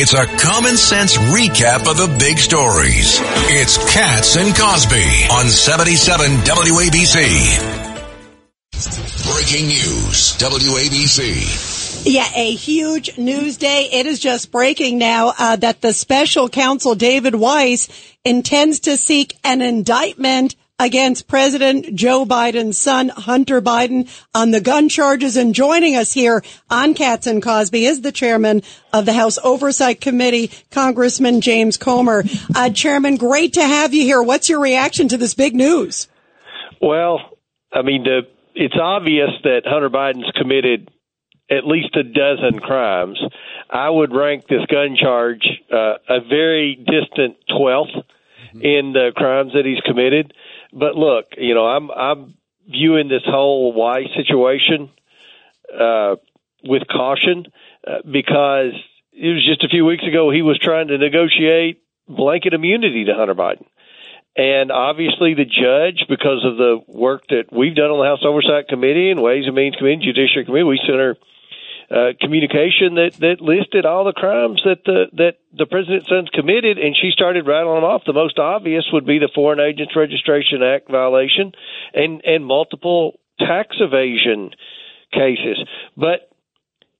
It's a common sense recap of the big stories. It's Cats and Cosby on 77 WABC. Breaking news, WABC. Yeah, a huge news day. It is just breaking now uh, that the special counsel David Weiss intends to seek an indictment against President Joe Biden's son, Hunter Biden, on the gun charges. And joining us here on Cats and Cosby is the chairman of the House Oversight Committee, Congressman James Comer. Uh, chairman, great to have you here. What's your reaction to this big news? Well, I mean, the, it's obvious that Hunter Biden's committed at least a dozen crimes. I would rank this gun charge uh, a very distant 12th in the crimes that he's committed. But look, you know, I'm I'm viewing this whole Weiss situation uh, with caution uh, because it was just a few weeks ago he was trying to negotiate blanket immunity to Hunter Biden. And obviously, the judge, because of the work that we've done on the House Oversight Committee and Ways and Means Committee, and Judiciary Committee, we sent her uh, communication that that listed all the crimes that the that the president's son's committed, and she started rattling them off. The most obvious would be the Foreign Agents Registration Act violation, and and multiple tax evasion cases. But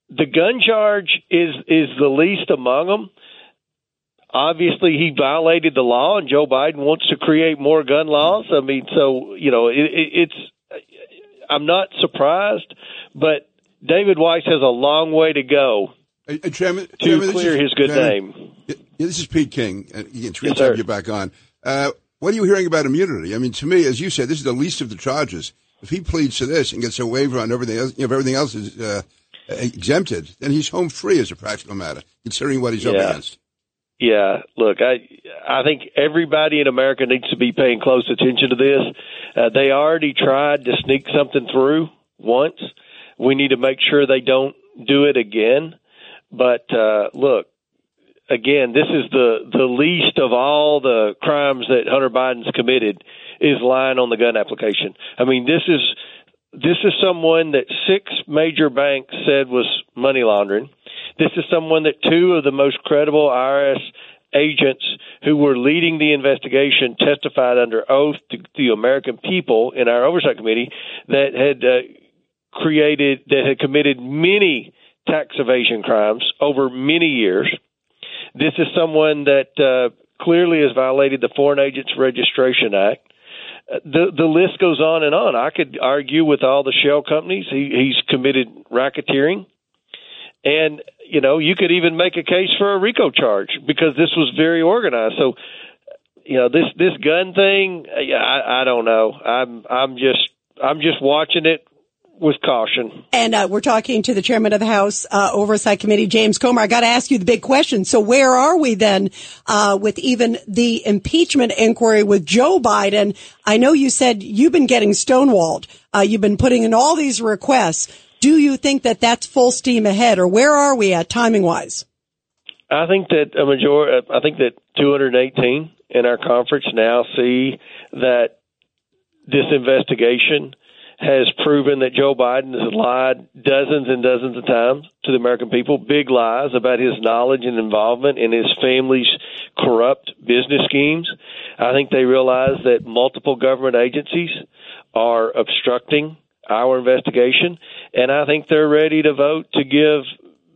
the gun charge is is the least among them. Obviously, he violated the law, and Joe Biden wants to create more gun laws. I mean, so you know, it, it, it's. I'm not surprised, but David Weiss has a long way to go uh, uh, Chairman, to Chairman, clear is, his good Chairman, name. Yeah, this is Pete King. And it's great Yes, to have you back on. Uh, what are you hearing about immunity? I mean, to me, as you said, this is the least of the charges. If he pleads to this and gets a waiver on everything else, you know, if everything else is uh, exempted, then he's home free as a practical matter, considering what he's up against. Yeah, look, I I think everybody in America needs to be paying close attention to this. Uh, they already tried to sneak something through once. We need to make sure they don't do it again. But uh, look, again, this is the the least of all the crimes that Hunter Biden's committed is lying on the gun application. I mean, this is this is someone that six major banks said was money laundering. This is someone that two of the most credible IRS agents who were leading the investigation testified under oath to the American people in our oversight committee that had uh, created that had committed many tax evasion crimes over many years. This is someone that uh, clearly has violated the Foreign Agents Registration Act. Uh, The the list goes on and on. I could argue with all the shell companies. He, he's committed racketeering, and you know you could even make a case for a RICO charge because this was very organized. So, you know this this gun thing. I, I don't know. I'm I'm just I'm just watching it with caution. And uh, we're talking to the chairman of the House uh, Oversight Committee, James Comer. I got to ask you the big question. So where are we then uh, with even the impeachment inquiry with Joe Biden? I know you said you've been getting stonewalled. Uh, you've been putting in all these requests. Do you think that that's full steam ahead, or where are we at timing wise? I think that a major. I think that 218 in our conference now see that this investigation has proven that Joe Biden has lied dozens and dozens of times to the American people, big lies about his knowledge and involvement in his family's corrupt business schemes. I think they realize that multiple government agencies are obstructing our investigation, and I think they're ready to vote to give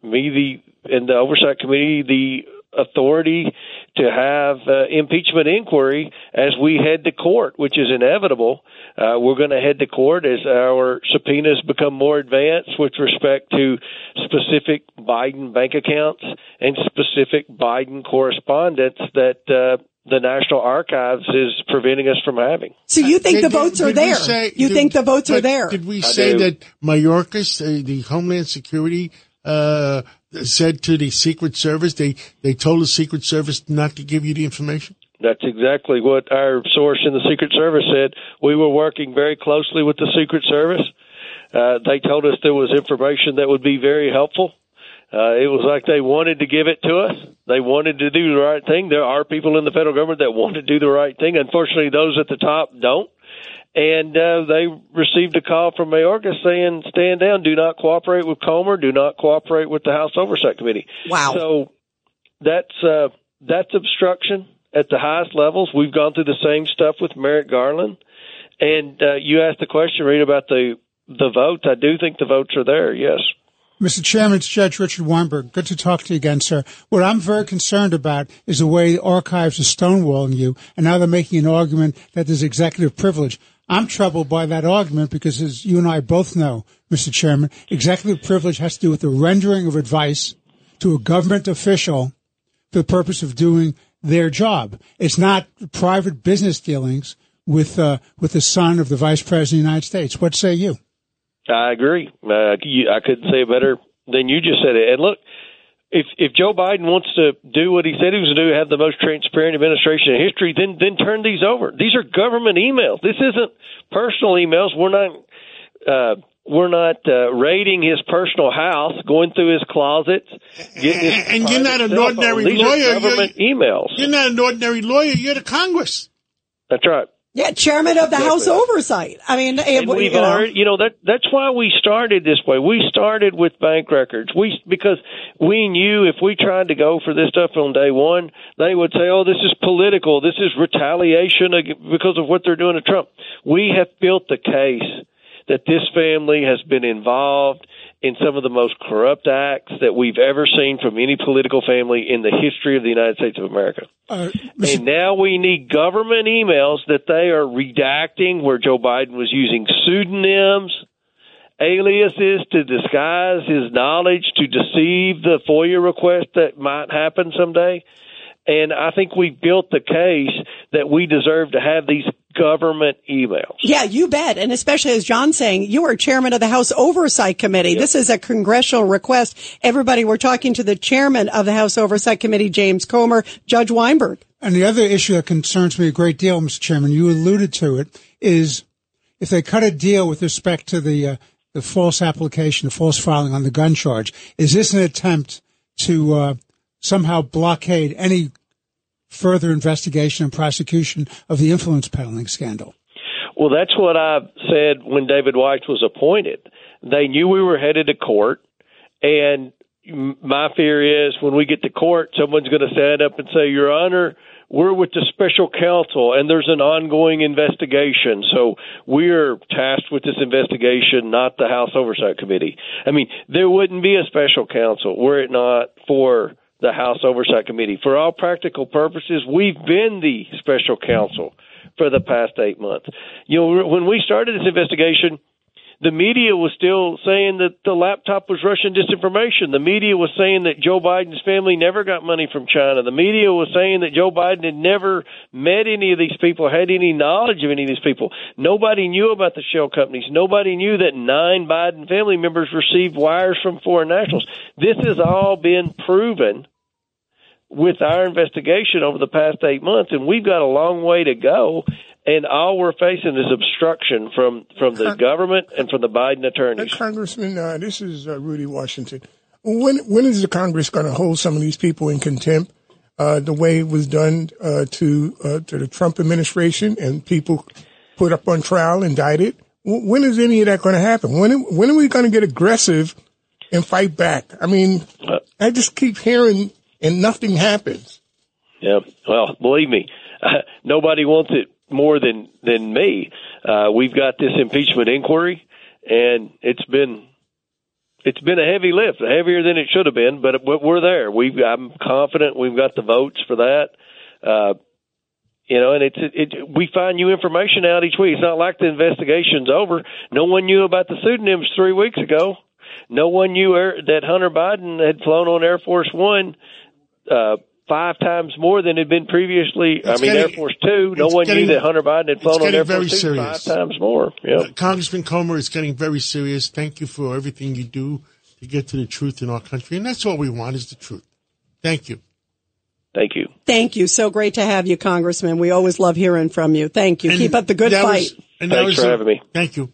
me the and the oversight committee the authority to have uh, impeachment inquiry as we head to court, which is inevitable. Uh, we're going to head to court as our subpoenas become more advanced with respect to specific Biden bank accounts and specific Biden correspondence that uh, the National Archives is preventing us from having. So you think Did- the votes did- are did there? say- you did- think the votes are there? Did we I say do. that Mayorkas, uh, the Homeland Security, uh, said to the Secret Service, they, they told the Secret Service not to give you the information? That's exactly what our source in the Secret Service said. We were working very closely with the Secret Service. Uh, they told us there was information that would be very helpful. Uh, it was like they wanted to give it to us. They wanted to do the right thing. There are people in the federal government that want to do the right thing. Unfortunately, those at the top don't. And uh, they received a call from Mayorkas saying, "Stand down. Do not cooperate with Comer. Do not cooperate with the House Oversight Committee." Wow. So that's uh, that's obstruction at the highest levels. We've gone through the same stuff with Merrick Garland, and uh, you asked the question, Reed, about the the votes. I do think the votes are there. Yes. Mr. Chairman, it's Judge Richard Weinberg. Good to talk to you again, sir. What I'm very concerned about is the way the archives are stonewalling you, and now they're making an argument that there's executive privilege. I'm troubled by that argument because, as you and I both know, Mr. Chairman, executive privilege has to do with the rendering of advice to a government official for the purpose of doing their job. It's not private business dealings with uh, with the son of the Vice President of the United States. What say you? I agree. Uh, you, I couldn't say it better than you just said it. And look, if if Joe Biden wants to do what he said he was going to do, have the most transparent administration in history, then then turn these over. These are government emails. This isn't personal emails. We're not. Uh, we're not uh, raiding his personal house, going through his closets, getting his And you're not an ordinary These lawyer. Are government emails. You're not an ordinary lawyer. You're the Congress. That's right. Yeah, chairman of the House Oversight. I mean, and you we've know. already, you know, that that's why we started this way. We started with bank records. We because we knew if we tried to go for this stuff on day one, they would say, "Oh, this is political. This is retaliation because of what they're doing to Trump." We have built the case that this family has been involved in some of the most corrupt acts that we've ever seen from any political family in the history of the United States of America. Uh, And now we need government emails that they are redacting where Joe Biden was using pseudonyms, aliases to disguise his knowledge, to deceive the FOIA request that might happen someday. And I think we built the case that we deserve to have these government emails. Yeah, you bet. And especially as John's saying, you are chairman of the House Oversight Committee. This is a congressional request. Everybody, we're talking to the chairman of the House Oversight Committee, James Comer, Judge Weinberg. And the other issue that concerns me a great deal, Mr. Chairman, you alluded to it, is if they cut a deal with respect to the uh, the false application, the false filing on the gun charge, is this an attempt to uh, somehow blockade any further investigation and prosecution of the influence peddling scandal? Well, that's what I said when David Weiss was appointed. They knew we were headed to court, and my fear is when we get to court, someone's going to stand up and say, Your Honor, we're with the special counsel and there's an ongoing investigation. So we're tasked with this investigation, not the House Oversight Committee. I mean, there wouldn't be a special counsel were it not for the House Oversight Committee. For all practical purposes, we've been the special counsel for the past eight months. You know, when we started this investigation, the media was still saying that the laptop was Russian disinformation. The media was saying that Joe Biden's family never got money from China. The media was saying that Joe Biden had never met any of these people, had any knowledge of any of these people. Nobody knew about the shell companies. Nobody knew that nine Biden family members received wires from foreign nationals. This has all been proven with our investigation over the past eight months, and we've got a long way to go. And all we're facing is obstruction from from the government and from the Biden Uh, attorneys. Congressman, uh, this is uh, Rudy Washington. When when is the Congress going to hold some of these people in contempt, uh, the way it was done uh, to uh, to the Trump administration and people put up on trial, indicted? W- When is any of that going to happen? When when are we going to get aggressive and fight back? I mean, I just keep hearing and nothing happens. Yeah. Well, believe me, uh, nobody wants it more than than me. Uh, we've got this impeachment inquiry, and it's been it's been a heavy lift, heavier than it should have been, but we're there. We've I'm confident we've got the votes for that. Uh, you know, and it's it, it. We find new information out each week. It's not like the investigation's over. No one knew about the pseudonyms three weeks ago. No one knew that Hunter Biden had flown on Air Force One uh, five times more than it had been previously. It's I mean, getting- Air Force Two. No one getting- knew that Hunter Biden had it's flown on getting Air very Force Two serious. five times more. Yeah. Uh, Congressman Comer is getting very serious. Thank you for everything you do to get to the truth in our country. And that's all we want is the truth. Thank you. Thank you. Thank you. So great to have you, Congressman. We always love hearing from you. Thank you. And Keep up the good fight. was- and Thanks was for having me. Thank you.